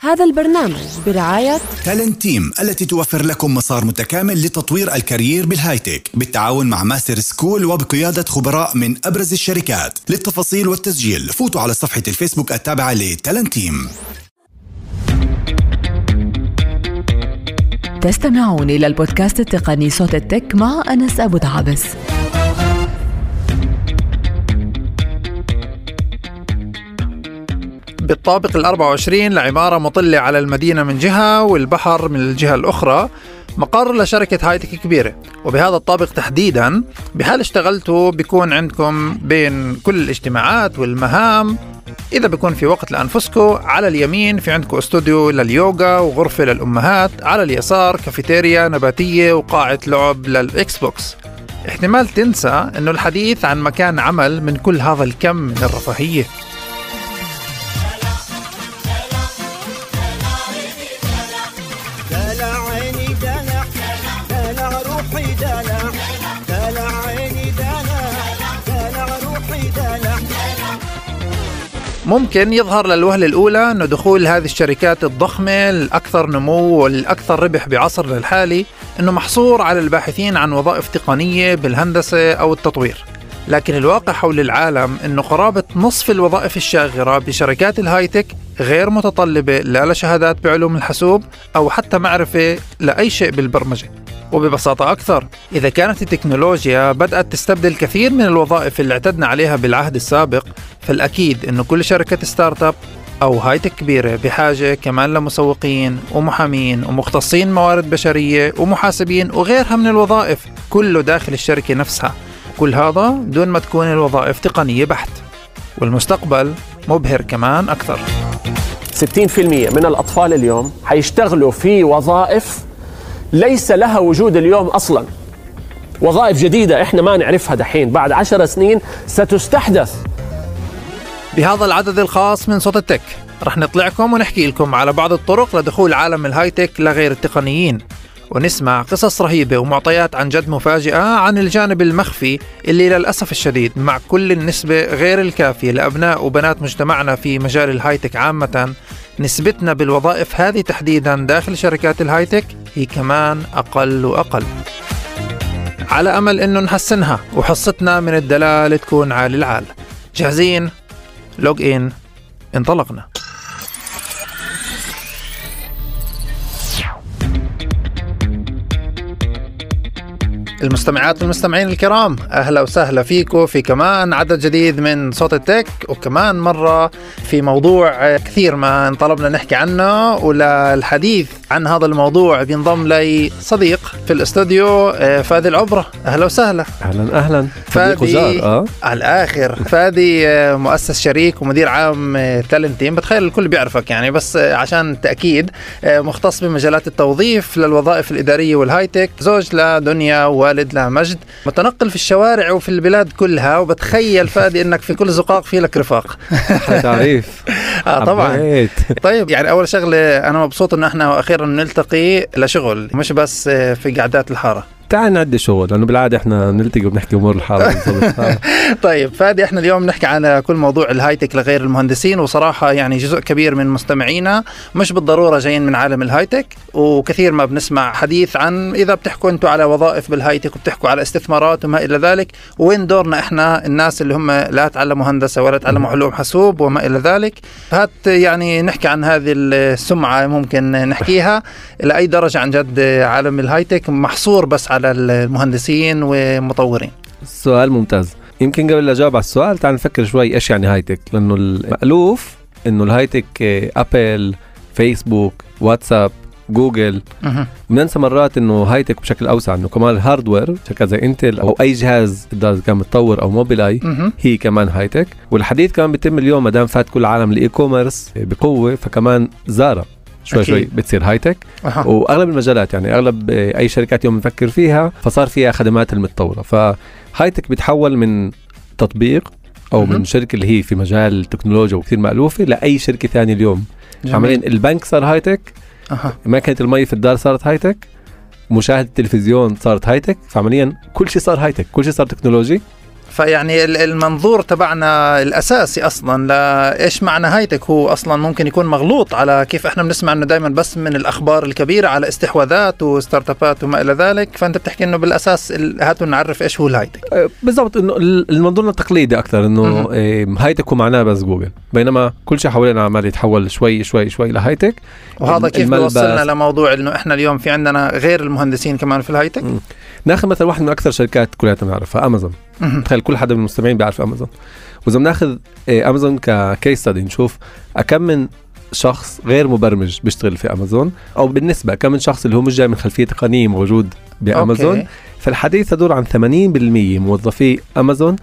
هذا البرنامج برعاية TALENTEAM التي توفر لكم مسار متكامل لتطوير ال career بالهايتك بالتعاون مع Masterschool وبقيادة خبراء من أبرز الشركات. للتفاصيل والتسجيل فوتوا على صفحة الفيسبوك التابعة ل TALENTEAM تستمعون إلى البودكاست التقني صوت التك مع أنس أبو دعابس بالطابق ال 24 لعمارة مطلة على المدينة من جهة والبحر من الجهة الأخرى. مقر لشركة هايتك كبيرة. وبهذا الطابق تحديدا بحال اشتغلتوا بيكون عندكم بين كل الاجتماعات والمهام. إذا بيكون في وقت لأنفسكم على اليمين في عندكم استوديو لليوغا وغرفة للأمهات على اليسار كافيتيريا نباتية وقاعة لعب لل Xbox. احتمال تنسى أنه الحديث عن مكان عمل من كل هذا الكم من الرفاهية. ممكن يظهر للوهلة الأولى أن دخول هذه الشركات الضخمة الأكثر نمو والأكثر ربح بعصرنا الحالي أنه محصور على الباحثين عن وظائف تقنية بالهندسة أو التطوير. لكن الواقع حول العالم أنه قرابة نصف الوظائف الشاغرة بشركات الهايتك غير متطلبة لا لشهادات بعلوم الحاسوب أو حتى معرفة لأي شيء بالبرمجة. وببساطة أكثر إذا كانت التكنولوجيا بدأت تستبدل كثير من الوظائف اللي اعتدنا عليها بالعهد السابق فالأكيد أنه كل شركة ستارت أب أو هايتك كبيرة بحاجة كمان لمسوقين ومحامين ومختصين موارد بشرية ومحاسبين وغيرها من الوظائف كله داخل الشركة نفسها. كل هذا دون ما تكون الوظائف تقنية بحت. والمستقبل مبهر كمان أكثر. 60% من الأطفال اليوم حيشتغلوا في وظائف ليس لها وجود اليوم أصلا. وظائف جديدة إحنا ما نعرفها دحين. بعد عشر سنين ستستحدث. بهذا العدد الخاص من صوت التك رح نطلعكم ونحكي لكم على بعض الطرق لدخول عالم الهايتك لغير التقنيين. ونسمع قصص رهيبة ومعطيات عن جد مفاجئة عن الجانب المخفي اللي للأسف الشديد مع كل النسبة غير الكافية لأبناء وبنات مجتمعنا في مجال الهايتك عامة. نسبتنا بالوظائف هذه تحديدا داخل شركات الهايتك هي كمان أقل وأقل. على أمل أنه نحسنها وحصتنا من الدلال تكون عالي العال. جاهزين؟ لوج إن. انطلقنا. المستمعات والمستمعين الكرام أهلا وسهلا فيكم في كمان عدد جديد من صوت التك وكمان مرة في موضوع كثير ما انطلبنا نحكي عنه وللحديث عن هذا الموضوع بينضم لي صديق في الاستوديو آه، فادي العبرة. أهلا وسهلا. أهلا أهلا. صديق فادي آه. على الآخر. فادي آه، مؤسس شريك ومدير عام TALENTEAM بتخيل الكل بيعرفك يعني بس آه، عشان التاكيد آه، مختص بمجالات التوظيف للوظائف الإدارية والهايتك زوج لدنيا ووالد لمجد متنقل في الشوارع وفي البلاد كلها وبتخيل فادي إنك في كل زقاق في لك رفاق. تعريف. آه طبعا. طيب يعني أول شغلة أنا مبسوط ان إحنا أخيرا نلتقي لشغل مش بس آه، في قعدات الحارة. تعال نعدي شغل لأنه بالعادة إحنا بنلتقي وبنحكي أمور الحارة بالضبط. طيب فادي إحنا اليوم نحكي عن كل موضوع الهايتك لغير المهندسين وصراحة يعني جزء كبير من مستمعينا مش بالضرورة جايين من عالم الهايتك وكثير ما بنسمع حديث عن إذا بتحكوا أنتم على وظائف بالهايتك وبتحكوا على استثمارات وما إلى ذلك وين دورنا إحنا الناس اللي هم لا تعلموا هندسة ولا تعلموا علوم حاسوب وما إلى ذلك هات يعني نحكي عن هذه السمعة ممكن نحكيها إلى أي درجة عن جد عالم الهايتك محصور بس على المهندسين ومطورين سؤال ممتاز. يمكن قبل لا أجاوب على السؤال تعال نفكر شوي إيش يعني هايتك لأنه المألوف إنه الهايتك آه، Apple Facebook WhatsApp Google. بننسى مرات إنه هايتك بشكل أوسع إنه كمان ال hardware شركات زي Intel أو أي جهاز كان متطور أو Mobileye. هي كمان هايتك والحديث كمان بيتم اليوم ما دام فات كل عالم ال e-commerce بقوة فكمان زارا شوي أكيد. شوي بتصير هايتك أها. وأغلب المجالات يعني أغلب آه، أي شركات يوم بنفكر فيها فصار فيها خدمات المتطورة فهايتك بيتحول من تطبيق أو مهم. من شركة اللي هي في مجال التكنولوجيا وكثير مألوفة لأي شركة ثانية اليوم عمليا البنك صار هايتك أها. ماكينه المي في الدار صارت هايتك مشاهدة التلفزيون صارت هايتك فعمليا كل شيء صار هايتك كل شيء صار تكنولوجي فيعني ال- المنظور تبعنا الأساسي أصلا لايش معنى هايتك هو أصلا ممكن يكون مغلوط على كيف إحنا بنسمع إنه دائما بس من الأخبار الكبيرة على استحواذات و startup ات وما إلى ذلك فأنت بتحكي إنه بالأساس ال- هاتوا نعرف إيش هو الهايتك آه، بالضبط إنه ال- المنظور التقليدي أكثر إنه مهم. آه، هايتك هو معناه بس جوجل بينما كل شيء حوالينا عمال يتحول شوي شوي شوي لهايتك وهذا كيف. بيوصلنا لموضوع إنه إحنا اليوم في عندنا غير المهندسين كمان في الهايتك مم. ناخذ مثلا واحد من أكثر شركات كلنا بنعرفها امازون. تخيل كل حدا من المستمعين بيعرف أمازون. وإذا بناخذ آه، أمازون ككيس ستدي نشوف كم من شخص غير مبرمج بيشتغل في أمازون؟ أو بالنسبة كم من شخص اللي هو مش جاي من خلفية تقنيه موجود بأمازون؟ أوكي. فالحديث يدور عن 80% موظفي أمازون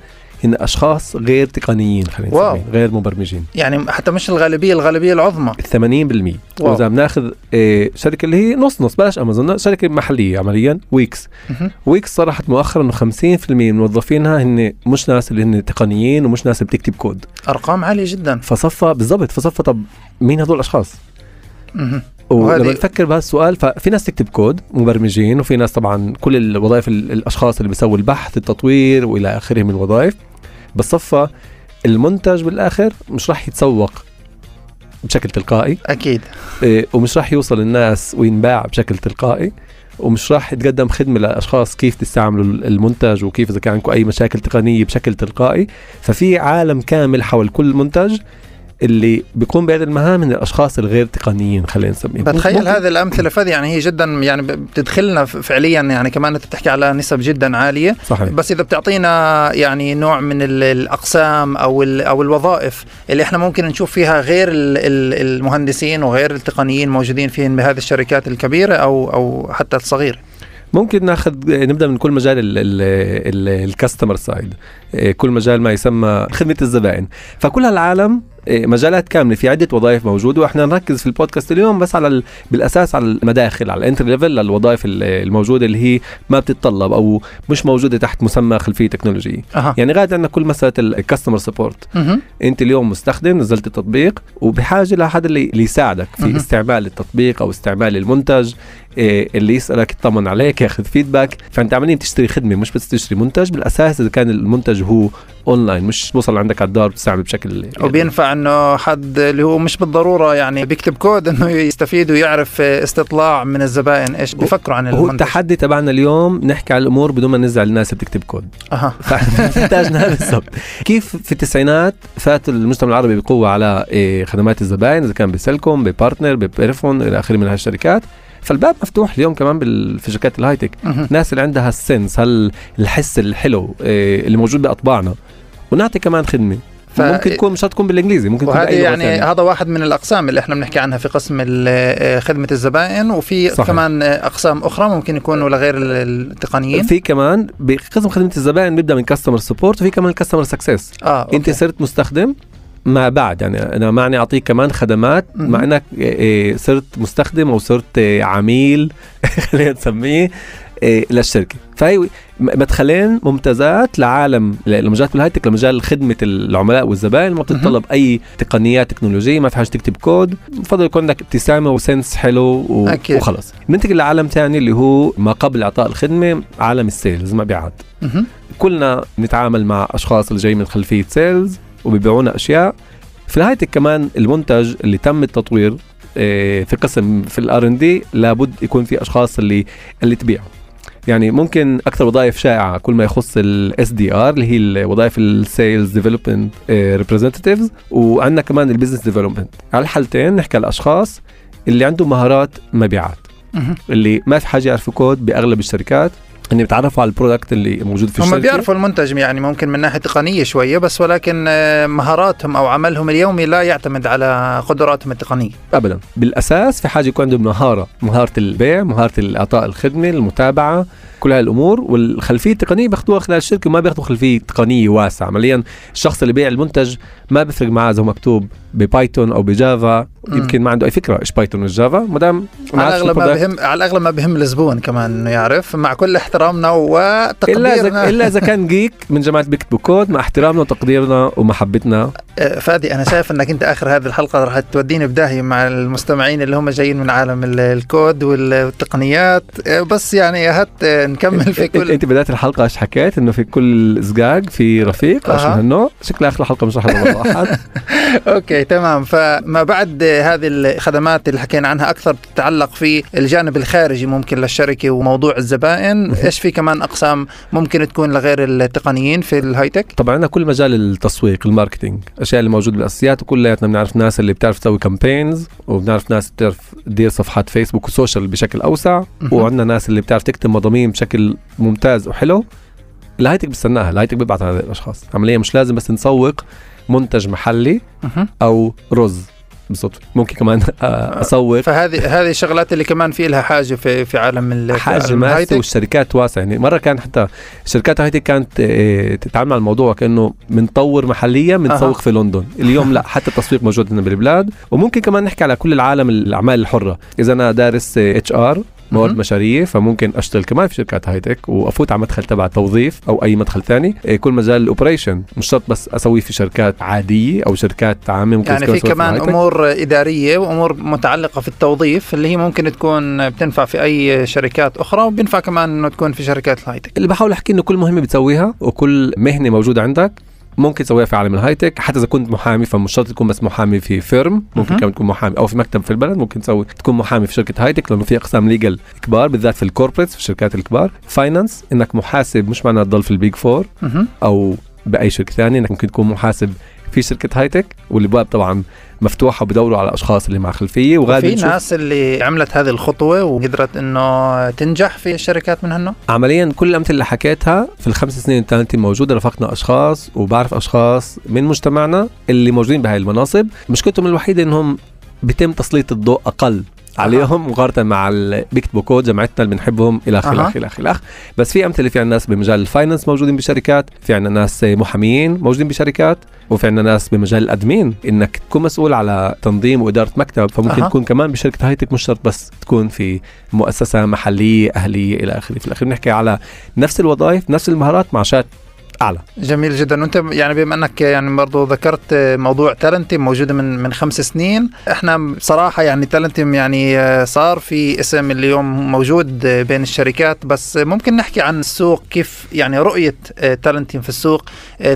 هن أشخاص غير تقنيين خلينا. نسميه غير مبرمجين يعني حتى مش الغالبية الغالبية العظمى 80% واو. وإذا بناخذ آه، شركة اللي هي نص نص بلاش أمازون شركة محلية عمليا ويكس. ويكس صرحت مؤخرا انه 50% من موظفينها هن مش ناس اللي هن تقنيين ومش ناس بتكتب كود أرقام عالية جدا فصفى بالضبط فصفى طب مين هدول الأشخاص. ولما وهذه- نفكر بهالسؤال ففي ناس تكتب كود مبرمجين وفي ناس طبعا كل الوظائف ال- الأشخاص اللي بيسووا البحث التطوير وإلى آخره من الوظائف بس صفى المنتج بالآخر مش راح يتسوق بشكل تلقائي. أكيد. إيه، ومش راح يوصل للناس وينباع بشكل تلقائي ومش راح يتقدم خدمة لأشخاص كيف تستعملوا المنتج وكيف إذا كان عندكم أي مشاكل تقنية بشكل تلقائي. ففي عالم كامل حول كل منتج اللي بيقوم بهذه المهام من الأشخاص الغير تقنيين خلينا نسميهم. بتخيل هذه الأمثلة فهذه يعني هي جدا يعني بتدخلنا فعليا يعني كمان أنت بتحكي على نسب جدا عالية. صحيح. بس إذا بتعطينا يعني نوع من ال- الأقسام أو ال- أو الوظائف اللي إحنا ممكن نشوف فيها غير ال- ال- المهندسين وغير التقنيين موجودين فيهم بهذه الشركات الكبيرة أو أو حتى الصغيرة. ممكن ناخذ نبدأ من كل مجال الكاستمر سايد كل مجال ما يسمى خدمة الزبائن. فكل هالعالم إيه، مجالات كاملة في عدة وظائف موجودة وإحنا نركز في البودكاست اليوم بس على ال- بالأساس على المداخل على ال entry level للوظائف ال- الموجودة اللي هي ما بتتطلب أو مش موجودة تحت مسمى خلفية تكنولوجية. أها. يعني غاد عندنا كل مسألة ال customer support. أنت اليوم مستخدم نزلت التطبيق وبحاجة لحد اللي, اللي يساعدك في مهم. استعمال التطبيق أو استعمال المنتج. اللي يسألك يطمن عليك ياخذ feedback فأنت عمليا بتشتري خدمة مش بس تشتري منتج بالأساس إذا كان المنتج هو اونلاين مش بوصل عندك على الدار بتستعمل بشكل وبينفع إنه حد اللي هو مش بالضرورة يعني بيكتب كود إنه يستفيد ويعرف استطلاع من الزبائن إيش بيفكروا عن هو المنتج. التحدي تبعنا اليوم نحكي على الأمور بدون ما نزعل الناس اللي بتكتب كود. أها. فاحتاجنا هذا بالضبط. كيف في التسعينات فات المجتمع العربي بقوة على إيه، خدمات الزبائن إذا كان ب Cellcom ب Partner ب Pelephone إلى آخره من هالشركات؟ فالباب مفتوح اليوم كمان في شركات الهايتك مهم. الناس اللي عندها ال sense هال الحس الحلو إيه، اللي موجود بأطباعنا ونعطي كمان خدمة ف- ممكن تكون مش تكون بالإنجليزي ممكن تكون لغة يعني ثانية هذا واحد من الأقسام اللي إحنا بنحكي عنها في قسم ال- خدمة الزبائن وفي صحيح. كمان أقسام أخرى ممكن يكونوا لغير ال- التقنيين في كمان بقسم خدمة الزبائن بيبدأ من customer support وفي كمان customer success أنت أوكي. صرت مستخدم ما بعد. يعني أنا معني أعطيك كمان خدمات. مع إنك إيه، إيه، صرت مستخدم أو صرت إيه، عميل خلينا نسميه للشركة. فهي مدخلين ممتازات لعالم لمجالات الهايتك لمجال خدمة العملاء والزبائن ما بتتطلب أي تقنيات تكنولوجية. ما في حاجة تكتب كود. بفضل يكون عندك ابتسامة و sense حلو و... أكيد. وخلص ننتقل لعالم ثاني اللي هو ما قبل إعطاء الخدمة عالم ال sales. مبيعات. كلنا نتعامل مع أشخاص اللي جايين من خلفية sales. وبيبيعونا أشياء. في الهايتك كمان المنتج اللي تم التطوير آه، في قسم في ال R&D لابد يكون في أشخاص اللي اللي تبيعه. يعني ممكن أكثر وظائف شائعة كل ما يخص ال SDR اللي هي الوظائف ال sales development representatives وعندنا كمان ال business development على الحالتين نحكي على الأشخاص اللي عندهم مهارات مبيعات. اللي ما في حاجة يعرفوا كود بأغلب الشركات. إن بيتعرفوا على ال product اللي موجود في هم الشركة. بيعرفوا المنتج يعني ممكن من ناحية تقنية شوية بس ولكن آه، مهاراتهم أو عملهم اليومي لا يعتمد على قدراتهم التقنية. ابدا. بالأساس في حاجة يكون عندهم مهارة مهارة البيع مهارة إعطاء الخدمة المتابعة كل هاي الأمور. والخلفية التقنية بياخذوها خلال الشركة وما بياخذوا خلفية تقنية واسعة. عمليا الشخص اللي بيع المنتج ما بيفرق معاه إذا هو مكتوب ب Python أو ب Java. يمكن ما عنده أي فكرة. إيش Python وال Java ما دام على الأغلب ما. بهم على الأغلب ما بهم الزبون كمان انه يعرف؟ مع كل احترامنا إلا اذا وتقديرنا. إلا إذا كان geek من جماعة بيكتبوا كود مع احترامنا وتقديرنا ومحبتنا. آه، فادي أنا شايف إنك أنت آخر هذه الحلقة راح توديني بداهية مع المستمعين اللي هم جايين من عالم ال- الكود وال- والتقنيات. آه، بس يعني هات آه، نكمل في كل أنت بداية الحلقة إيش حكيت؟ إنه في كل زقاق في رفيق إيش من. هالنوع. شكلها آخر حلقة مش رح واحد أوكي تمام. فما بعد هذه الخدمات اللي حكينا عنها أكثر تتعلق في الجانب الخارجي ممكن للشركة وموضوع الزبائن. إيش في كمان أقسام ممكن تكون لغير التقنيين في ال high-tech؟ طبعا عندنا كل مجال التسويق ال marketing الاشياء اللي موجود بالأساسيات وكلياتنا بنعرف ناس اللي بتعرف تسوي campaigns وبنعرف ناس بتعرف تدير صفحات Facebook و social بشكل أوسع. وعندنا ناس اللي بتعرف تكتب مضامين بشكل ممتاز وحلو. ال high-tech بستناها ال high-tech بيبعت على هذول الأشخاص. عمليا مش لازم بس نسوق منتج محلي. أو رز. بالصدفه ممكن كمان اسوق فهذه هذه الشغلات اللي كمان في لها حاجة في في عالم حاجة ماسه. والشركات واسعة. يعني مرة كان حتى شركات high-tech كانت آه، تتعامل مع الموضوع كأنه بنطور محليا بنسوق. في لندن. اليوم لا حتى التسويق موجود هنا بالبلاد. وممكن كمان نحكي على كل العالم الأعمال الحرة. إذا أنا دارس HR موارد. بشريه فممكن أشتغل كمان في شركات high-tech وأفوت على مدخل تبع توظيف أو أي مدخل ثاني إيه، كل مجال ال operation مش شرط بس أسويه في شركات عادية أو شركات عامة ممكن يعني في كمان. أمور إدارية وأمور متعلقة في التوظيف اللي هي ممكن تكون بتنفع في أي شركات أخرى وبينفع كمان إنه تكون في شركات ال high-tech اللي بحاول أحكي إنه كل مهمة بتسويها وكل مهنة موجودة عندك ممكن تسويها في عالم ال high-tech حتى إذا كنت محامي فمش شرط تكون بس محامي في firm ممكن. كمان تكون محامي أو في مكتب في البلد ممكن تسوي تكون محامي في شركة high-tech لأنه في أقسام legal كبار بالذات في ال corporates في الشركات الكبار finance إنك محاسب مش معناه تضل في ال Big Four. أو بأي شركة ثانية إنك ممكن تكون محاسب في شركة high-tech والابواب طبعا مفتوحة وبدوروا على اشخاص اللي مع خلفية وغالبا في ناس اللي عملت هذه الخطوة وقدرت إنه تنجح في الشركات من هنه عمليا كل الأمثلة اللي حكيتها في الخمس سنين الثالثه موجودة رافقنا أشخاص وبعرف أشخاص من مجتمعنا اللي موجودين بهاي المناصب. مشكلتهم الوحيدة إنهم بيتم تسليط الضوء أقل. عليهم مقارنة مع اللي بيكتبوا كود جماعتنا اللي بنحبهم إلى آخره. إلى آخره إلى آخره بس في أمثلة في عندنا ناس بمجال ال finance موجودين بشركات في عندنا ناس محاميين موجودين بشركات وفي عندنا ناس بمجال ال admin إنك تكون مسؤول على تنظيم وإدارة مكتب فممكن أها. تكون كمان بشركة high-tech مش شرط بس تكون في مؤسسة محلية أهلية إلى آخره في الاخير بنحكي على نفس الوظائف نفس المهارات معاشات أعلى. جميل جدا. وأنت يعني بما أنك يعني برضو ذكرت موضوع Talenteam موجوده من من خمس سنين إحنا بصراحة يعني Talenteam يعني صار في اسم اليوم موجود بين الشركات بس ممكن نحكي عن السوق كيف يعني رؤية Talenteam في السوق؟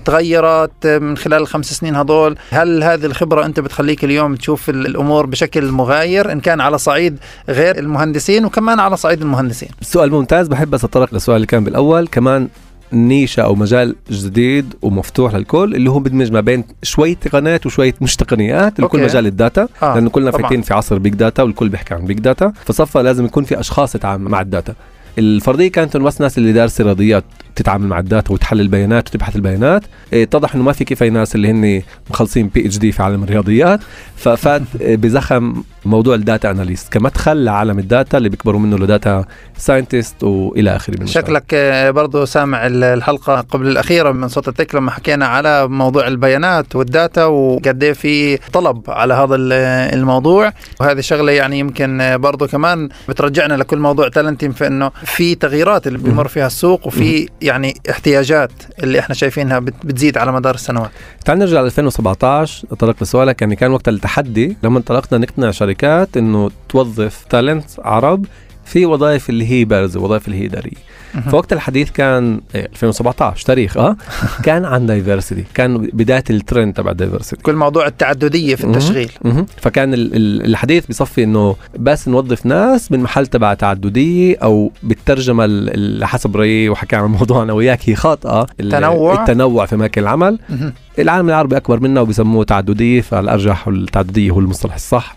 تغيرت من خلال الخمس سنين هذول؟ هل هذه الخبرة أنت بتخليك اليوم تشوف الأمور بشكل مغاير إن كان على صعيد غير المهندسين وكمان على صعيد المهندسين؟ سؤال ممتاز. بحب بس اتطرق للسؤال اللي كان بالأول. كمان נישה أو مجال جديد ومفتوح للكل اللي هو بدمج ما بين شوية تقنيات وشوية مش تقنيات لكل okay. مجال ال data آه، لأنه كلنا. فايتين في عصر big data والكل بيحكي عن big data فصفى لازم يكون في اشخاص تتعامل مع ال data الفرضيه كانت انه بس ناس اللي دارسه رياضيات تتعامل مع ال data وتحلل البيانات وتبحث البيانات. إيه، اتضح إنه ما في كفايه ناس اللي هن مخلصين PhD في عالم الرياضيات. ففات بزخم موضوع ال data analyst كمدخل لعالم ال data اللي بيكبروا منه ل data scientist وإلى آخره من. شكلك آه، برضو سامع ال- الحلقة قبل الأخيرة من صوت ال Tech لما حكينا على موضوع البيانات وال data وقد إيه في طلب على هذا ال- الموضوع. وهذه شغلة يعني يمكن آه، برضو كمان بترجعنا لكل موضوع Talenteam في إنه في تغييرات اللي بيمر فيها السوق وفي يعني احتياجات اللي إحنا شايفينها بت- بتزيد على مدار السنوات. تعال نرجع ل 2017 اطرق لسؤالك يعني كان وقت التحدي لما انطلقنا نقنع شركات إنه توظف talent عرب في وظائف اللي هي بارزه وظائف اللي هي إدارية. فوقت الحديث كان إيه، 2017 تاريخ آه؟ كان عن diversity كان بداية الترند تبع ال diversity كل موضوع التعددية في التشغيل. فكان ال- ال- الحديث بصفي إنه بس نوظف ناس من محل تبع تعددية أو بالترجمة ال- اللي حسب رأيي وحكي عن الموضوع أنا وياك هي خاطئة. ال- تنوع. التنوع في مكان العمل. العالم العربي أكبر منا وبسموه تعددية فالأرجح التعددية هو المصطلح الصح.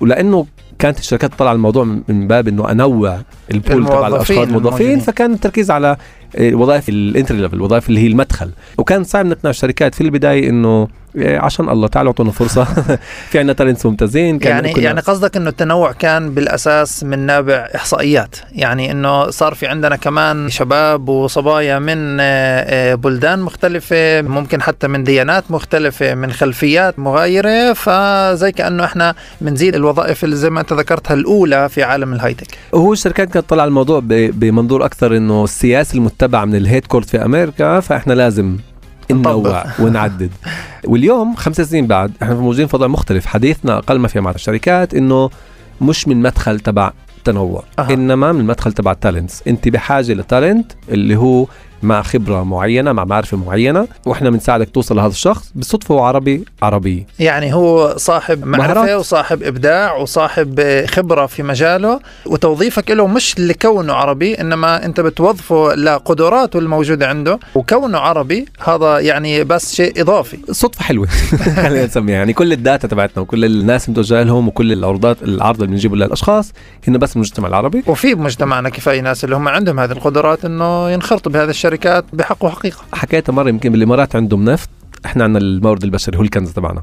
ولأنه كانت الشركات تطلع الموضوع من باب إنه أنوع ال pool تبع الأشخاص الموظفين. فكان التركيز على آه، وظائف ال entry level الوظائف اللي هي المدخل وكان صعب نقنع الشركات في البداية إنه عشان الله تعالوا اعطونا فرصة. في عندنا talents ممتازين كان يعني كنا- يعني قصدك إنه التنوع كان بالأساس من نابع إحصائيات. يعني إنه صار في عندنا كمان شباب وصبايا من آه، آه، بلدان مختلفة ممكن حتى من ديانات مختلفة من خلفيات مغايرة. فزي كأنه إحنا بنزيد الوظائف اللي زي ما أنت ذكرتها الأولى في عالم الهايتك. هو الشركات كانت تطلع الموضوع بمنظور أكثر إنه السياسة المتبعه من ال headquarter في أمريكا فإحنا لازم ننوع ونعدد واليوم خمس سنين بعد إحنا موجودين في وضع مختلف حديثنا أقل ما فيه مع الشركات إنه مش من مدخل تبع تنوع. أه. إنما من مدخل تبع ال talents أنت بحاجة ل talent اللي هو مع خبرة معينة مع معرفة معينة وإحنا بنساعدك توصل لهذا الشخص بالصدفه هو عربي عربي يعني هو صاحب معرفة مهارات. وصاحب إبداع وصاحب خبرة في مجاله وتوظيفك له مش لكونه عربي إنما أنت بتوظفه لقدراته الموجودة عنده. وكونه عربي هذا يعني بس شيء إضافي. صدفة حلوة. خلينا نسميها. يعني كل الداتا تبعتنا وكل الناس المتوجهة لهم وكل العروضات العرض اللي بنجيبه للأشخاص هن بس المجتمع العربي. وفي بمجتمعنا كفاية ناس اللي هم عندهم هذه القدرات إنه ينخرطوا بهذه الشركات بحق وحقيقة حكيتها مرة يمكن بالإمارات عندهم نفط إحنا عندنا المورد البشري هو الكنز تبعنا.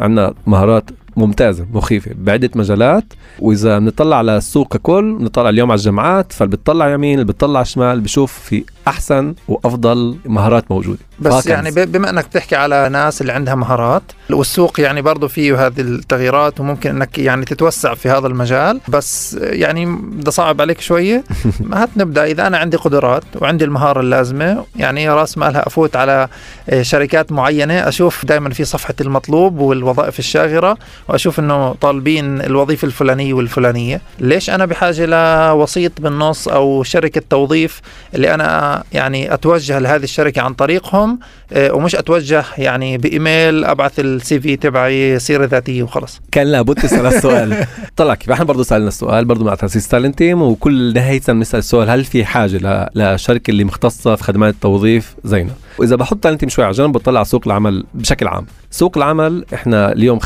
عندنا مهارات ممتازة مخيفة. بعدة مجالات وإذا بنطلع على السوق ككل بنطلع اليوم على الجامعات فاللي بتطلع يمين اللي بتطلع شمال بشوف في أحسن وأفضل مهارات موجودة. بس فكنز. يعني بما إنك بتحكي على ناس اللي عندها مهارات والسوق يعني برضه فيه هذه التغييرات وممكن إنك يعني تتوسع في هذا المجال. بس يعني ده صعب عليك شوية. هات نبدا إذا أنا عندي قدرات وعندي المهارة اللازمة يعني رأس مالها أفوت على آه، شركات معينة. أشوف دائما في صفحة المطلوب والوظائف الشاغرة وأشوف إنه طالبين الوظيفة الفلانية والفلانية. ليش أنا بحاجة لوسيط بالنص أو شركة توظيف اللي أنا يعني أتوجه لهذه الشركة عن طريقهم آه، ومش أتوجه يعني بإيميل أبعث السي في تبعي سيره ذاتيه وخلص. كان لابد تسأل السؤال. طلع كيف إحنا برضه سألنا السؤال برضه مع تأسيس تالنت وكل نهاية بنسال السؤال هل في حاجة لشركة اللي مختصة في خدمات التوظيف زينا؟ وإذا بحط Talenteam شوي على جنب بطلع سوق العمل بشكل عام. سوق العمل إحنا اليوم 5%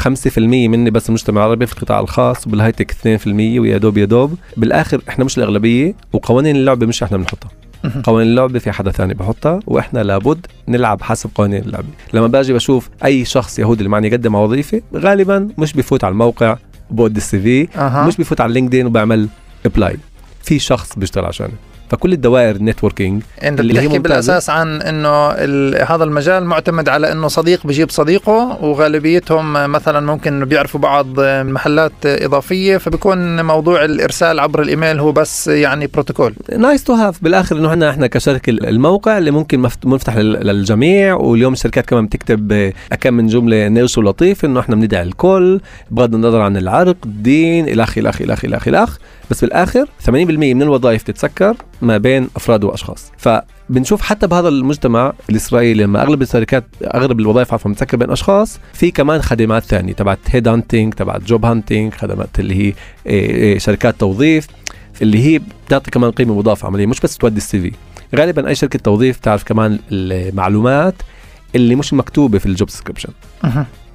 منه بس المجتمع العربي في القطاع الخاص وبال high-tech 2% ويا دوب يا دوب. بالآخر إحنا مش الأغلبية وقوانين اللعبه مش إحنا بنحطها. قوانين اللعبه في حدا ثاني بحطها وإحنا لابد نلعب حسب قوانين اللعبه لما باجي بشوف أي شخص يهودي اللي معني يقدم على وظيفة غالبا مش بفوت على الموقع بودي ال CV مش بفوت على LinkedIn وبعمل apply. في شخص بيشتغل عشاني فكل الدوائر ال networking انت اللي بتحكي. بالأساس عن إنه هذا المجال معتمد على إنه صديق بجيب صديقه وغالبيتهم مثلا ممكن إنه بيعرفوا بعض محلات إضافية فبيكون موضوع الإرسال عبر الإيميل هو بس يعني بروتوكول nice to have بالآخر إنه إحنا إحنا كشركة الموقع اللي ممكن مفت- منفتح لل- للجميع واليوم الشركات كمان بتكتب كم من جملة نيرش ولطيف إنه إحنا بندعي الكل بغض النظر عن العرق الدين إلى إلى إلى إلى إلى بس بالآخر 80% من الوظائف تتسكر ما بين أفراد وأشخاص. فبنشوف حتى بهذا المجتمع الإسرائيلي لما أغلب الشركات أغلب الوظائف عفوا متسكر بين أشخاص في كمان خدمات ثانية تبعت head hunting تبعت job hunting خدمات اللي هي إيه، إيه، شركات توظيف اللي هي بتعطي كمان قيمة مضافة عملية مش بس تودي ال CV. غالبا أي شركة توظيف تعرف كمان المعلومات اللي مش مكتوبة في ال job description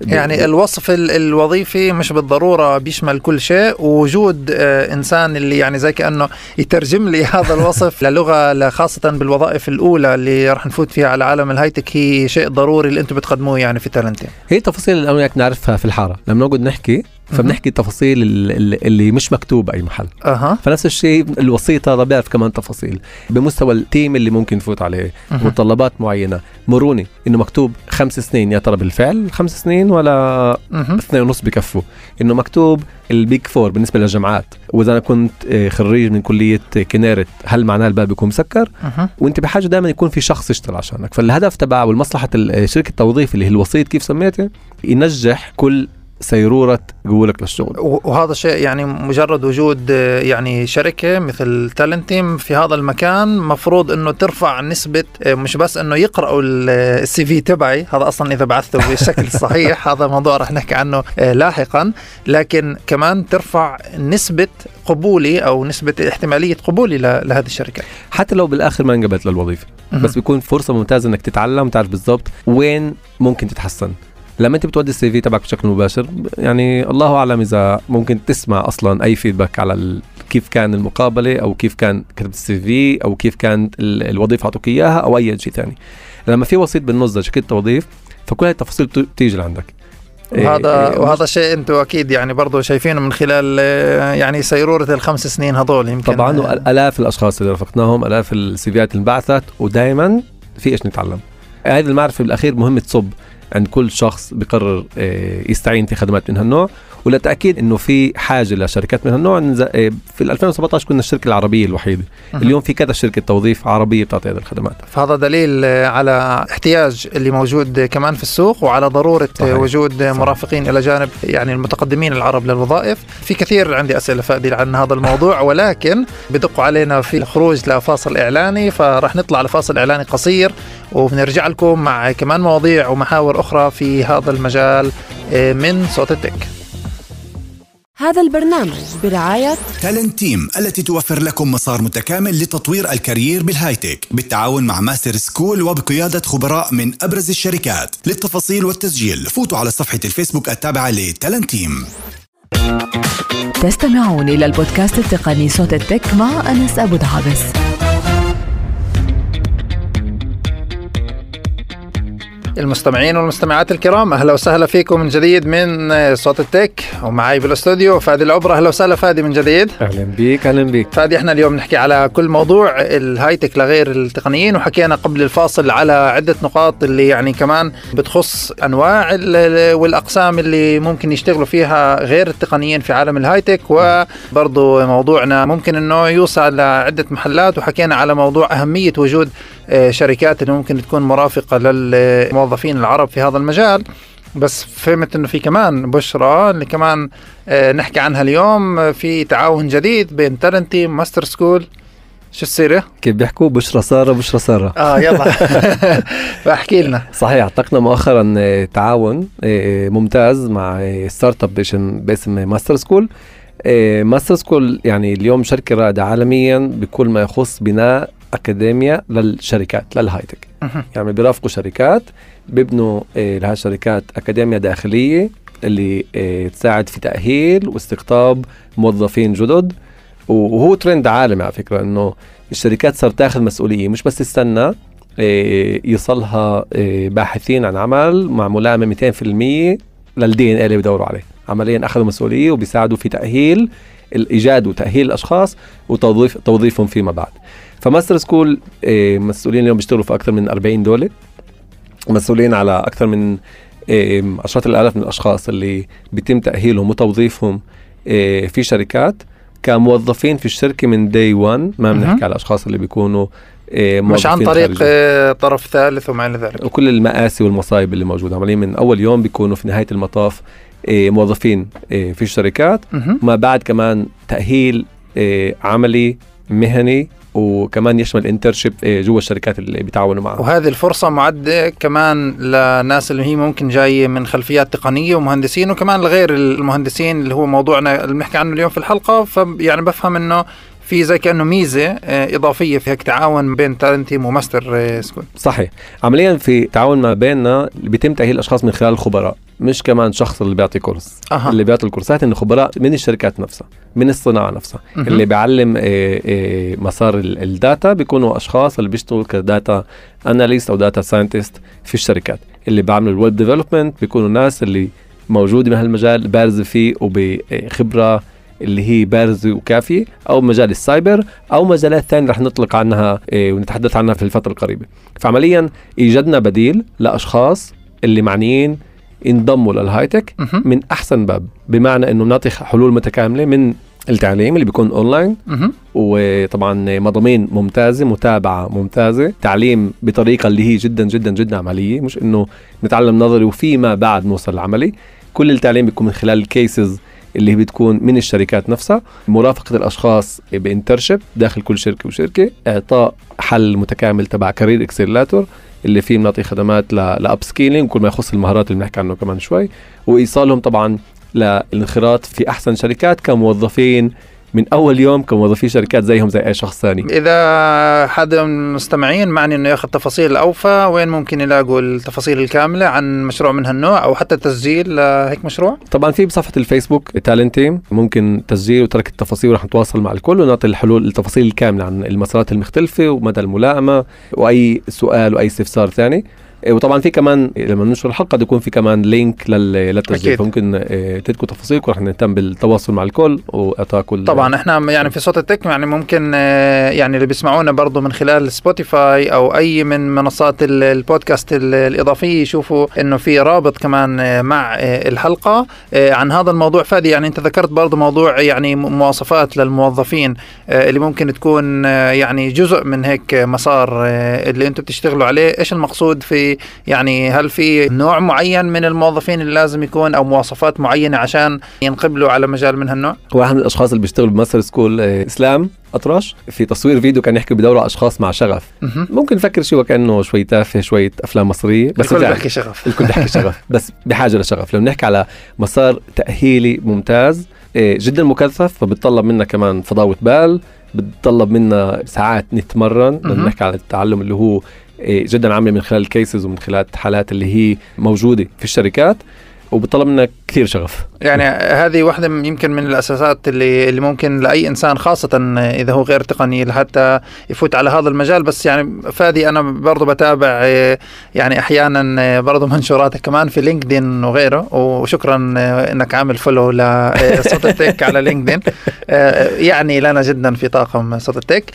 يعني الوصف ال- الوظيفي مش بالضرورة بيشمل كل شيء. ووجود آه، إنسان اللي يعني زي كأنه يترجم لي هذا الوصف للغة خاصه بالوظائف الأولى اللي راح نفوت فيها على عالم ال high-tech هي شيء ضروري اللي أنتم بتقدموه يعني في Talenteam هي التفاصيل اللي أنا نعرفها في الحارة. لما نقعد نحكي فبنحكي التفاصيل اللي, اللي مش مكتوبه أي محل. أها. فنفس الشيء الوسيط هذا بيعرف كمان تفاصيل. بمستوى ال team اللي ممكن يفوت عليه. مهم. متطلبات معينة. مروني إنه مكتوب خمس سنين يا ترى بالفعل خمس سنين ولا مهم. اثنين ونص بكفوا. إنه مكتوب ال big four بالنسبة للجامعات. وإذا أنا كنت آه، خريج من كلية كنيرت هل معناه الباب بيكون مسكر؟ مهم. وأنت بحاجة دائما يكون في شخص يشتغل عشانك. فالهدف تبع والمصلحة ال- شركة التوظيف اللي هي الوسيط كيف سميته ينجح كل سيرورة قبولك للشغل. وهذا الشيء يعني مجرد وجود آه، يعني شركة مثل Talenteam في هذا المكان مفروض إنه ترفع نسبة آه، مش بس إنه يقرأوا ال CV تبعي هذا أصلا إذا بعثته بالشكل الصحيح هذا موضوع رح نحكي عنه آه، لاحقا لكن كمان ترفع نسبة قبولي أو نسبة احتمالية قبولي لهذه الشركة. حتى لو بالآخر ما انقبلت للوظيفة. بس بيكون فرصة ممتازة إنك تتعلم تعرف بالضبط وين ممكن تتحسن. لما انت بتودي ال CV تبعك بشكل مباشر يعني الله أعلم إذا ممكن تسمع أصلا أي feedback على ال... كيف كان المقابلة أو كيف كان كتبت ال CV أو كيف كانت ال- الوظيفة أعطوك إياها أو أي شيء ثاني. لما في وسيط بالنص شركه توظيف فكل هاي التفاصيل بت- بتيجي لعندك. وهذا إيه، وهذا شيء أنتم أكيد يعني برضه شايفينه من خلال آه، يعني سيرورة الخمس سنين هذول يمكن. طبعا والاف الأشخاص اللي رافقناهم ألاف السيفيات اللي انبعثت ودائما في إيش نتعلم. هذه المعرفة بالاخير مهم تصب عند كل شخص بقرر آه، يستعين في خدمات من هالنوع. وللتاكيد إنه في حاجة لشركات من هالنوع آه، في 2017 كنا الشركة العربية الوحيدة مهم. اليوم في كذا شركة توظيف عربية بتعطي هذه الخدمات فهذا دليل على احتياج اللي موجود كمان في السوق وعلى ضرورة صحيح. وجود صحيح. مرافقين إلى جانب يعني المتقدمين العرب للوظائف في كثير عندي أسئلة فادي عن هذا الموضوع ولكن بدقوا علينا في الخروج لفاصل إعلاني فراح نطلع لفاصل إعلاني قصير وبنرجع لكم مع كمان مواضيع ومحاور أخرى في هذا المجال آه، من صوت ال tech هذا البرنامج برعاية Talenteam التي توفر لكم مسار متكامل لتطوير ال career بال high-tech بالتعاون مع Masterschool وبقيادة خبراء من أبرز الشركات. للتفاصيل والتسجيل فوتوا على صفحة الفيسبوك التابعة ل Talenteam تستمعون إلى البودكاست التقني صوت التك مع أنس أبو دعابس المستمعين والمستمعات الكرام أهلا وسهلا فيكم من جديد من صوت التك ومعي بالاستوديو فادي العبرة. أهلا وسهلا فادي من جديد. أهلا بيك أهلا بيك. فادي إحنا اليوم نحكي على كل موضوع الهايتك لغير التقنيين وحكينا قبل الفاصل على عدة نقاط اللي يعني كمان بتخص أنواع ال- ال- والأقسام اللي ممكن يشتغلوا فيها غير التقنيين في عالم الهايتك وبرضه موضوعنا ممكن إنه يوصل لعدة محلات وحكينا على موضوع أهمية وجود آه، شركات اللي ممكن تكون مرافقة للموظفين العرب في هذا المجال. بس فهمت إنه في كمان بشرى اللي كمان آه، نحكي عنها اليوم آه، في تعاون جديد بين Talenteam Masterschool شو السيره؟ كيف بيحكوا؟ بشرى سارة بشرى سارة. آه يلا. فاحكي لنا. صحيح أطلقنا مؤخرا آه، تعاون آه، ممتاز مع آه، startup باسم Masterschool آه، Masterschool يعني اليوم شركة رائدة عالميا بكل ما يخص بناء اكاديميا للشركات لل high-tech. يعني بيرافقوا شركات بيبنوا آه، لها الشركات اكاديميا داخلية اللي آه، تساعد في تأهيل واستقطاب موظفين جدد. وهو ترند عالمي على فكرة إنه الشركات صارت تاخذ مسؤولية. مش بس تستنى آه، يصلها باحثين عن عمل مع ملائمه 200% للدي ان اللي بدوروا عليه. عمليا أخذوا مسؤولية وبيساعدوا في تأهيل الإيجاد وتأهيل الأشخاص وتوظيف توظيفهم فيما بعد. ف Masterschool آه، مسؤولين اليوم بيشتغلوا في أكثر من 40 دولة مسؤولين على أكثر من آه، عشرات الآلاف من الأشخاص اللي بيتم تأهيلهم وتوظيفهم آه، في شركات كموظفين في الشركة من day 1 ما. بنحكي على الأشخاص اللي بيكونوا مش عن طريق خارجي. آه، طرف ثالث وما إلى ذلك وكل المآسي والمصايب اللي موجودة عمليا من أول يوم بيكونوا في نهاية المطاف موظفين في الشركات. ما بعد كمان تأهيل عملي مهني وكمان يشمل internship جوا الشركات اللي بيتعاونوا معها وهذه الفرصة معدة كمان لناس اللي هي ممكن جاية من خلفيات تقنية ومهندسين وكمان لغير المهندسين اللي هو موضوعنا اللي بنحكي عنه اليوم في الحلقة. فيعني بفهم إنه في زي كأنه ميزة آه، إضافية في هيك تعاون بين Talenteam و Masterschool صحيح. عمليا في تعاون ما بيننا بيتم تأهيل الاشخاص من خلال الخبراء. مش كمان شخص اللي بيعطي كورس أها. اللي بيعطي الكورسات إنه خبراء من الشركات نفسها من الصناعة نفسها مهم. اللي بيعلم آه، آه، مسار ال- data بيكونوا أشخاص اللي بيشتغلوا ك data analyst أو data scientist في الشركات اللي بيعملوا ال web development بيكونوا ناس اللي موجودة بهالمجال بارزة فيه وبخبرة اللي هي بارزة وكافية أو مجال السايبر أو مجالات ثانية رح نطلق عنها آه، ونتحدث عنها في الفترة القريبة فعمليا إيجادنا بديل لأشخاص اللي معنيين ينضموا للهايتك مهم. من أحسن باب بمعنى إنه بنعطي حلول متكاملة من التعليم اللي بيكون اونلاين. وطبعا مضامين ممتازة متابعة ممتازة تعليم بطريقة اللي هي جدا جدا جدا عملية. مش إنه نتعلم نظري وفيما بعد نوصل لعملي. كل التعليم بيكون من خلال ال cases اللي هي بتكون من الشركات نفسها. مرافقة الأشخاص ب internship داخل كل شركة وشركة إعطاء حل متكامل تبع career accelerator اللي فيه بنعطي خدمات ل upskilling كل ما يخص المهارات اللي بنحكي عنه كمان شوي. وإيصالهم طبعا للانخراط في أحسن شركات كموظفين من أول يوم كموظفي شركات زيهم زي أي شخص ثاني إذا حدا من المستمعين معني إنه يأخذ تفاصيل أوفى وين ممكن يلاقوا التفاصيل الكاملة عن مشروع من هالنوع أو حتى تسجيل لهيك مشروع؟ طبعا في بصفحة الفيسبوك TALENTEAM ممكن تسجيل وترك التفاصيل ورح نتواصل مع الكل ونعطي الحلول التفاصيل الكاملة عن المسارات المختلفة ومدى الملائمة وأي سؤال وأي استفسار ثاني وطبعا في كمان لما ننشر الحلقة يكون في كمان link لل- للتسجيل. فممكن إيه، تذكروا تفاصيلكم. رح نهتم بالتواصل مع الكل واعطاكم ال- طبعا إحنا يعني في صوت التك يعني ممكن آه، يعني اللي بيسمعونا برضو من خلال سبوتيفاي أو أي من منصات ال- البودكاست ال- الإضافية يشوفوا إنه في رابط كمان مع الحلقة عن هذا الموضوع. فادي يعني أنت ذكرت برضو موضوع يعني مواصفات للموظفين اللي ممكن تكون يعني جزء من هيك مسار اللي أنتم بتشتغلوا عليه. إيش المقصود في يعني هل في نوع معين من الموظفين اللي لازم يكون أو مواصفات معينة عشان ينقبلوا على مجال من هالنوع؟ واحد من الأشخاص اللي بيشتغلوا ب Masterschool آه، إسلام أطرش في تصوير فيديو كان يحكي بدوروا على أشخاص مع شغف. ممكن نفكر شيء وكانه شوي تافه شوية أفلام مصرية بس الكل بيحكي شغف. الكل بيحكي شغف. بس بحاجة لشغف. لو بنحكي على مسار تأهيلي ممتاز إيه، جدا مكثف فبتطلب منا كمان فضاوة بال بتطلب منا ساعات نتمرن. لما مهم. نحكي على التعلم اللي هو جدا عاملة من خلال ال cases ومن خلال الحالات اللي هي موجودة في الشركات. وبتطلب منا كثير شغف. يعني هذه واحدة يمكن من الأساسات اللي اللي ممكن لأي إنسان خاصة إذا هو غير تقني لحتى يفوت على هذا المجال. بس يعني فادي أنا برضو بتابع يعني أحيانا برضو منشوراتك كمان في LinkedIn وغيره. وشكرا إنك عامل follow لصوت التك على LinkedIn. يعني لنا جدا في طاقم صوت التك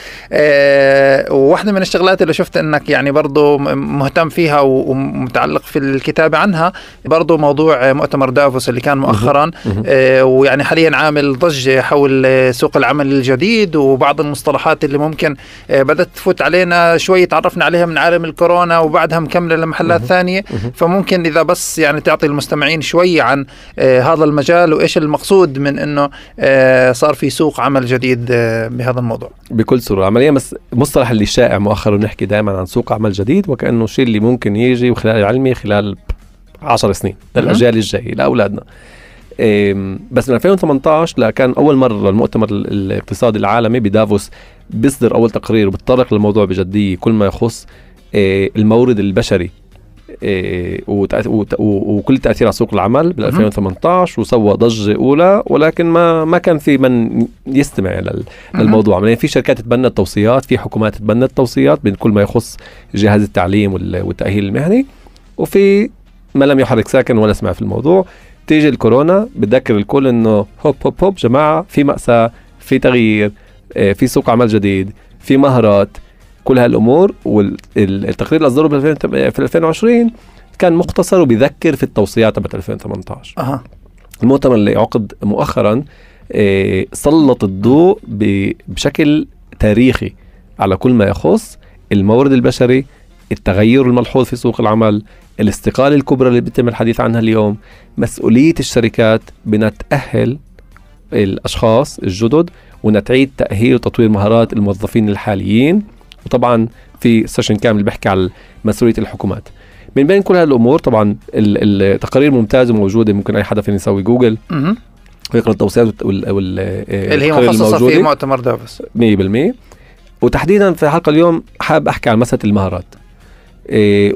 وواحدة من الشغلات اللي شفت إنك يعني برضو م- مهتم فيها ومتعلق في الكتابة عنها برضو موضوع مؤتمر دافوس اللي كان مؤخرا. آه، ويعني حاليا عامل ضجة حول آه، سوق العمل الجديد وبعض المصطلحات اللي ممكن آه، بدأت تفوت علينا شوي تعرفنا عليها من عالم الكورونا وبعدها مكملة لمحلات ثانية. فممكن إذا بس يعني تعطي المستمعين شوي عن هذا المجال وإيش المقصود من آه، صار في سوق عمل جديد بهذا الموضوع. بكل سرور عمليا بس المصطلح اللي شائع مؤخرا نحكي دائما عن سوق عمل جديد وكأنه شيء اللي ممكن يجي وخلال علمي خلال 10 سنين للأجيال الجاية لأولادنا. بس من 2018 لكان أول مرة المؤتمر ال- الاقتصادي العالمي بدافوس بيصدر أول تقرير وبتطرق للموضوع بجديه كل ما يخص إيه، المورد البشري إيه، وكل تأثير على سوق العمل بال 2018 وسوى ضجة أولى ولكن ما ما كان في من يستمع لل- للموضوع يعني في شركات تبنت توصيات في حكومات تبنت توصيات بكل ما يخص جهاز التعليم وال- والتأهيل المهني وفي ما لم يحرك ساكن ولا سمع في الموضوع. تيجي الكورونا بتذكر الكل إنه هوب هوب هوب جماعة في مأساة في تغيير آه، في سوق عمل جديد في مهارات. كل هالأمور والتقرير اللي أصدره بال 2000 في 2020 كان مختصر وبيذكر في التوصيات تبعت 2018 أها. المؤتمر اللي عقد مؤخرا آه، سلط الضوء بشكل تاريخي على كل ما يخص المورد البشري التغير الملحوظ في سوق العمل الاستقالة الكبرى اللي بيتم الحديث عنها اليوم مسؤولية الشركات بأنها تأهل الأشخاص الجدد وأنها تعيد تأهيل وتطوير مهارات الموظفين الحاليين. وطبعا في session كامل بحكي على مسؤولية الحكومات. من بين كل هالامور طبعا ال- التقارير ممتازة وموجودة ممكن أي حدا فين يسوي جوجل. مهم. ويقرأ التوصيات وال وال اللي هي مخصصة في مؤتمر دافوس. 100% وتحديدا في الحلقة اليوم حابب أحكي عن مسألة المهارات.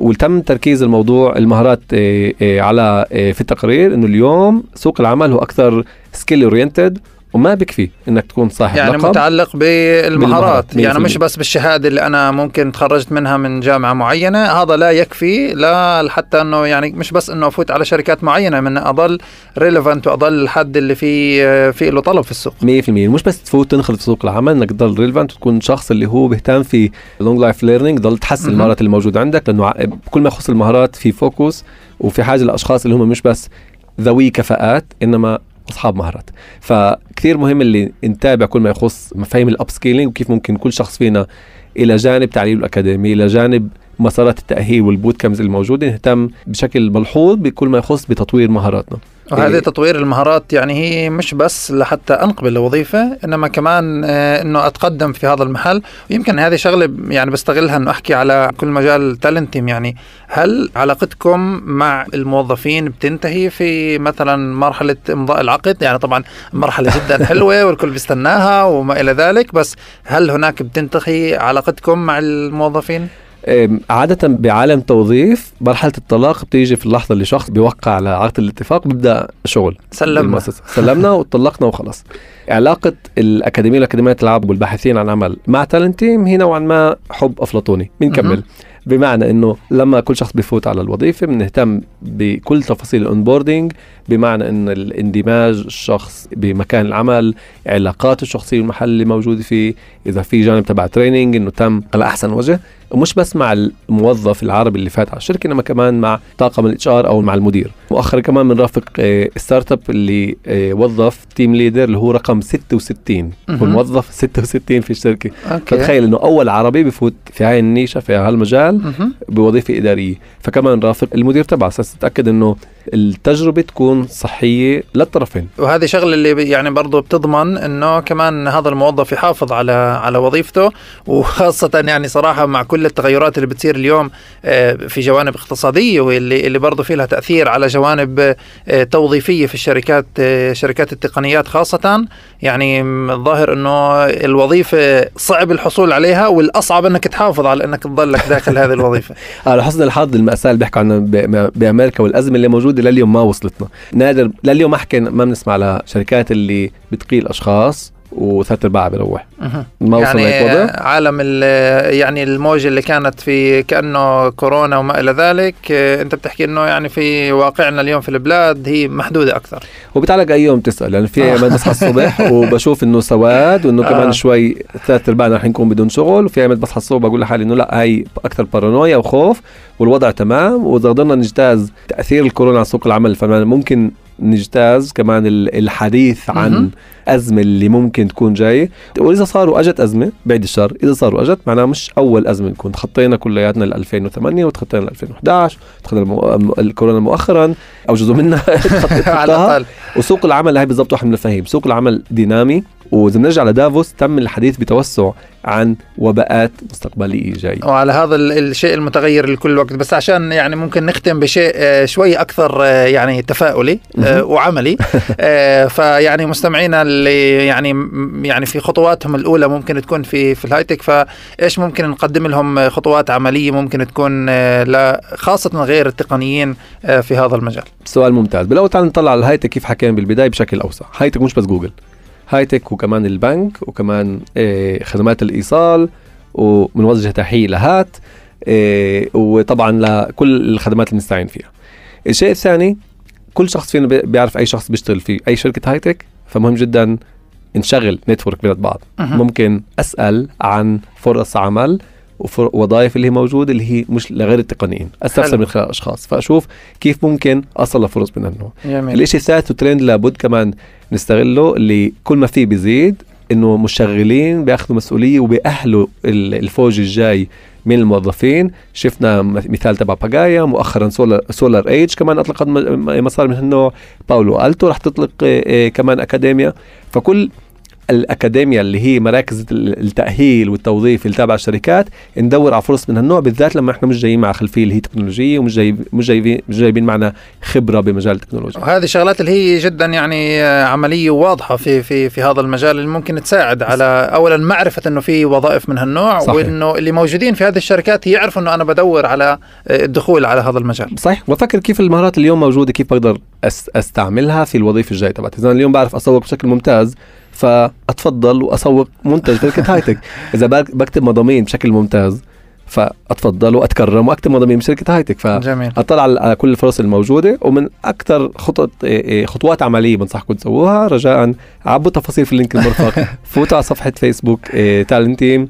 وتم تركيز الموضوع المهارات إيه إيه على في التقرير إنه اليوم سوق العمل هو أكثر skill oriented وما بكفي إنك تكون صاحب يعني لقب متعلق بالمهارات يعني 100%. مش بس بالشهادة اللي أنا ممكن تخرجت منها من جامعة معينة هذا لا يكفي لا حتى إنه يعني مش بس إنه أفوت على شركات معينة من أضل relevant وأضل الحد اللي في في له طلب في السوق 100% مش بس تفوت تنخرط في سوق العمل إنك تضل relevant وتكون شخص اللي هو بيهتم في long life learning ضل تحسن. المهارات الموجوده عندك لأنه كل ما يخص المهارات في focus وفي حاجة لاشخاص اللي هم مش بس ذوي كفاءات إنما أصحاب مهارات. فكثير مهم اللي نتابع كل ما يخص مفاهيم ال upskilling وكيف ممكن كل شخص فينا إلى جانب تعليم الأكاديمي إلى جانب مسارات التأهيل وال bootcamps الموجودة نهتم بشكل ملحوظ بكل ما يخص بتطوير مهاراتنا وهذه إيه. تطوير المهارات يعني هي مش بس لحتى أنقبل لوظيفه إنما كمان آه، إنه أتقدم في هذا المحل ويمكن هذه شغلة يعني بستغلها إنه أحكي على كل مجال TALENTEAM يعني هل علاقتكم مع الموظفين بتنتهي في مثلا مرحلة إمضاء العقد يعني طبعا مرحلة جدا حلوة والكل بيستناها وما إلى ذلك بس هل هناك بتنتهي علاقتكم مع الموظفين؟ عادة بعالم توظيف مرحلة الطلاق بتيجي في اللحظة اللي شخص بيوقع على عقد الاتفاق بيبدأ شغل. سلمنا. سلمنا وطلقنا وخلاص. علاقة الأكاديمية والأكاديمية العاب والباحثين عن عمل مع تالنت تيم هي نوعا ما حب أفلاطوني. بنكمل. بمعنى إنه لما كل شخص بفوت على الوظيفة بنهتم بكل تفاصيل ال onboarding بمعنى ان الاندماج الشخص بمكان العمل علاقاته الشخصية والمحل اللي موجود فيه إذا في جانب تبع training إنه تم على أحسن وجه. ومش بس مع الموظف العربي اللي فات على الشركة إنما كمان مع طاقم ال HR أو مع المدير. مؤخرا كمان بنرافق آه، startup اللي آه، وظف team leader اللي هو رقم 66 هو مهم. موظف 66 في الشركة. أوكي. فتخيل إنه أول عربي بفوت في هاي ال niche في هالمجال. بوظيفة إدارية. فكمان رافق المدير تبعه أساس تتأكد إنه التجربة تكون صحية للطرفين. وهذه شغلة اللي يعني برضه بتضمن إنه كمان هذا الموظف يحافظ على على وظيفته وخاصة يعني صراحة مع كل التغيرات اللي بتصير اليوم آه، في جوانب اقتصادية واللي اللي برضه في لها تأثير على جوانب آه، توظيفية في الشركات آه، شركات التقنيات خاصة. يعني الظاهر إنه الوظيفة صعب الحصول عليها والأصعب إنك تحافظ على إنك تضلك داخل هذه الوظيفة. على حسن الحظ المأساة اللي بيحكوا عنها بأمريكا والأزمة اللي موجودة لليوم ما وصلتنا. نادر لليوم ما حكينا ما بنسمع على شركات اللي بتقيل أشخاص وثلاث أرباعها بروح مهم. ما وصلنا يعني عالم ال- يعني الموجة اللي كانت في كأنه كورونا وما إلى ذلك آه، أنت بتحكي أنه يعني في واقعنا اليوم في البلاد هي محدودة أكثر وبتعلق أي يوم تسأل يعني في أيام بصحى الصبح وبشوف إنه سواد وإنه كمان آه. شوي ثلاث أرباعنا رح نكون بدون شغل وفي أيام بصحى الصبح بقول لحالي إنه لا هاي أكثر بارانويا وخوف والوضع تمام وإذا قدرنا نجتاز تأثير الكورونا على سوق العمل فممكن نجتاز كمان ال- الحديث عن. أزمة اللي ممكن تكون جاي وإذا صاروا أجت أزمة بعد الشر إذا صاروا أجت معناها مش أول أزمة نكون تخطينا كلياتنا ل 2008 وتخطينا ل 2011 تخطينا المو... الكورونا مؤخرا أو جزء منها على. الأقل وسوق العمل هاي بالضبط واحد من المفاهيم سوق العمل دينامي وإذا بنرجع لدافوس تم الحديث بتوسع عن وباءات مستقبليه جاية وعلى هذا ال- الشيء المتغير لكل وقت. بس عشان يعني ممكن نختم بشيء آه، شوي أكثر آه، يعني تفاؤلي آه، وعملي. فيعني مستمعينا اللي يعني يعني في خطواتهم الأولى ممكن تكون في في الهايتك فإيش ممكن نقدم لهم خطوات عملية ممكن تكون خاصة غير التقنيين في هذا المجال؟ سؤال ممتاز. بالأول تعال نطلع على الهايتك كيف حكينا بالبداية بشكل أوسع. هايتك مش بس جوجل. high-tech وكمان البنك وكمان آه، خدمات الإيصال وبنوجه تحية لهات آه، وطبعا لكل الخدمات اللي بنستعين فيها الشيء الثاني كل شخص فينا بي- بيعرف أي شخص بيشتغل في أي شركة high-tech فمهم جدا نشغل network بين بعض. ممكن أسأل عن فرص عمل ووظائف اللي هي موجودة اللي هي مش لغير التقنيين. أستفسر. من خلال أشخاص. فأشوف كيف ممكن أصل لفرص من هالنوع. جميل. الإشي الثالث وترند لابد كمان نستغله اللي كل ما فيه بيزيد إنه مشغلين بياخذوا مسؤولية وبيأهلوا ال- الفوج الجاي من الموظفين. شفنا مثال تبع Pagaya مؤخرا Solar SolarEdge كمان أطلقت مسار من هالنوع. Palo Alto رح تطلق آه، آه، كمان أكاديميا. فكل الاكاديميا اللي هي مراكز ال- التأهيل والتوظيف اللي تابعه الشركات ندور على فرص من هالنوع بالذات لما إحنا مش جايين مع خلفية اللي هي تكنولوجية ومش جاي مش جايبين مش جايبين معنا خبرة بمجال التكنولوجيا. وهذه شغلات اللي هي جدا يعني آه، عملية وواضحه في في في هذا المجال اللي ممكن تساعد على اولا معرفة إنه في وظائف من هالنوع صحيح. وإنه اللي موجودين في هذه الشركات يعرفوا إنه أنا بدور على آه، الدخول على هذا المجال. صحيح. وأفكر كيف المهارات اليوم موجودة كيف بقدر أستعملها في الوظيفة الجاية تبعتي. اذا اليوم بعرف أسوق بشكل ممتاز فأتفضل وأسوق منتج شركة هايتك إذا بك- بكتب مضامين بشكل ممتاز فأتفضل وأتكرم وأكتب مضامين بشركه high-tech ف جميل. أطلع على على كل الفرص الموجودة ومن أكثر خطط إيه إيه خطوات عملية بنصحكم تسووها رجاء عبوا تفاصيل في ال link المرفق فوتوا على صفحة فيسبوك TALENTEAM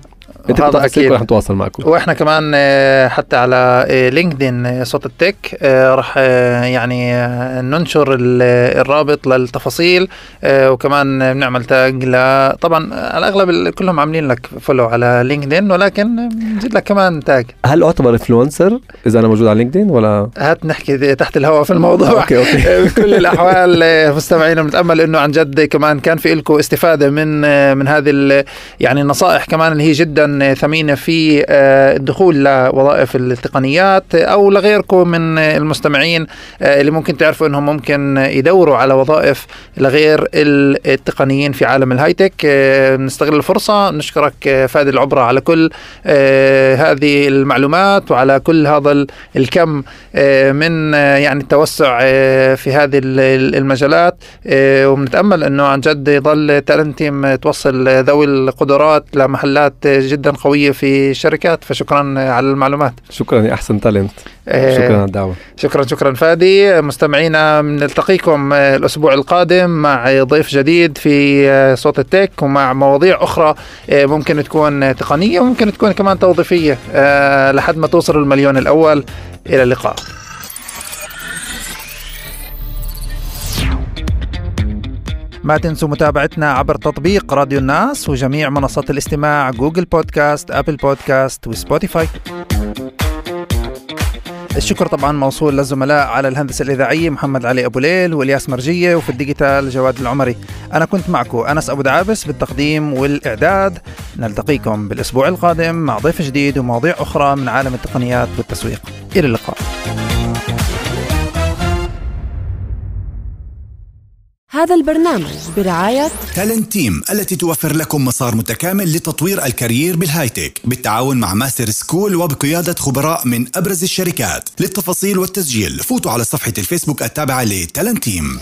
أنت أكيد. رح نتواصل معكم. وإحنا كمان آه، حتى على آه، LinkedIn آه، صوت ال tech راح آه، يعني ننشر ال- الرابط للتفاصيل وكمان بنعمل tag ل طبعا على الأغلب ال- كلهم عاملين لك follow على LinkedIn ولكن بنزيد لك كمان tag هل أعتبر influencer إذا أنا موجود على LinkedIn ولا؟ هات نحكي تحت الهواء في الموضوع. okay okay. بكل الأحوال مستمعينا بنتامل إنه عن جد كمان كان في لكم استفادة من من هذه يعني النصائح كمان اللي هي جدا آه، ثمينه في آه، الدخول لوظائف التقنيات آه، أو لغيركم من آه، المستمعين آه، اللي ممكن تعرفوا إنهم ممكن يدوروا على وظائف لغير ال- التقنيين في عالم ال high-tech آه، نستغل الفرصة نشكرك آه، فادي العبرة على كل آه، هذه المعلومات وعلى كل هذا ال- الكم آه، من آه، يعني التوسع آه، في هذه ال- ال- المجالات. آه، وبنتامل إنه عن جد يضل TALENTEAM توصل ذوي القدرات لمحلات آه، جدا. جدا قوية في الشركات فشكرا على المعلومات. شكرا يا أحسن talent آه، شكرا على الدعوة. شكرا شكرا فادي. مستمعينا نلتقيكم آه، الأسبوع القادم مع ضيف جديد في آه، صوت ال tech ومع مواضيع أخرى ممكن تكون تقنية وممكن تكون كمان توظيفية لحد ما توصل المليون الأول. إلى اللقاء. ما تنسوا متابعتنا عبر تطبيق راديو الناس وجميع منصات الاستماع Google Podcasts Apple Podcasts و Spotify. الشكر طبعا موصول للزملاء على الهندسة الإذاعية محمد علي أبو ليل والياس مرجية وفي ال digital جواد العمري. أنا كنت معكم أنس أبو دعابس بالتقديم والإعداد. نلتقيكم بالأسبوع القادم مع ضيف جديد ومواضيع أخرى من عالم التقنيات والتسويق. إلى اللقاء. هذا البرنامج برعاية TALENTEAM التي توفر لكم مسار متكامل لتطوير ال career بال high-tech بالتعاون مع Master School وبقيادة خبراء من أبرز الشركات. للتفاصيل والتسجيل فوتوا على صفحة الفيسبوك التابعة ل Talent تيم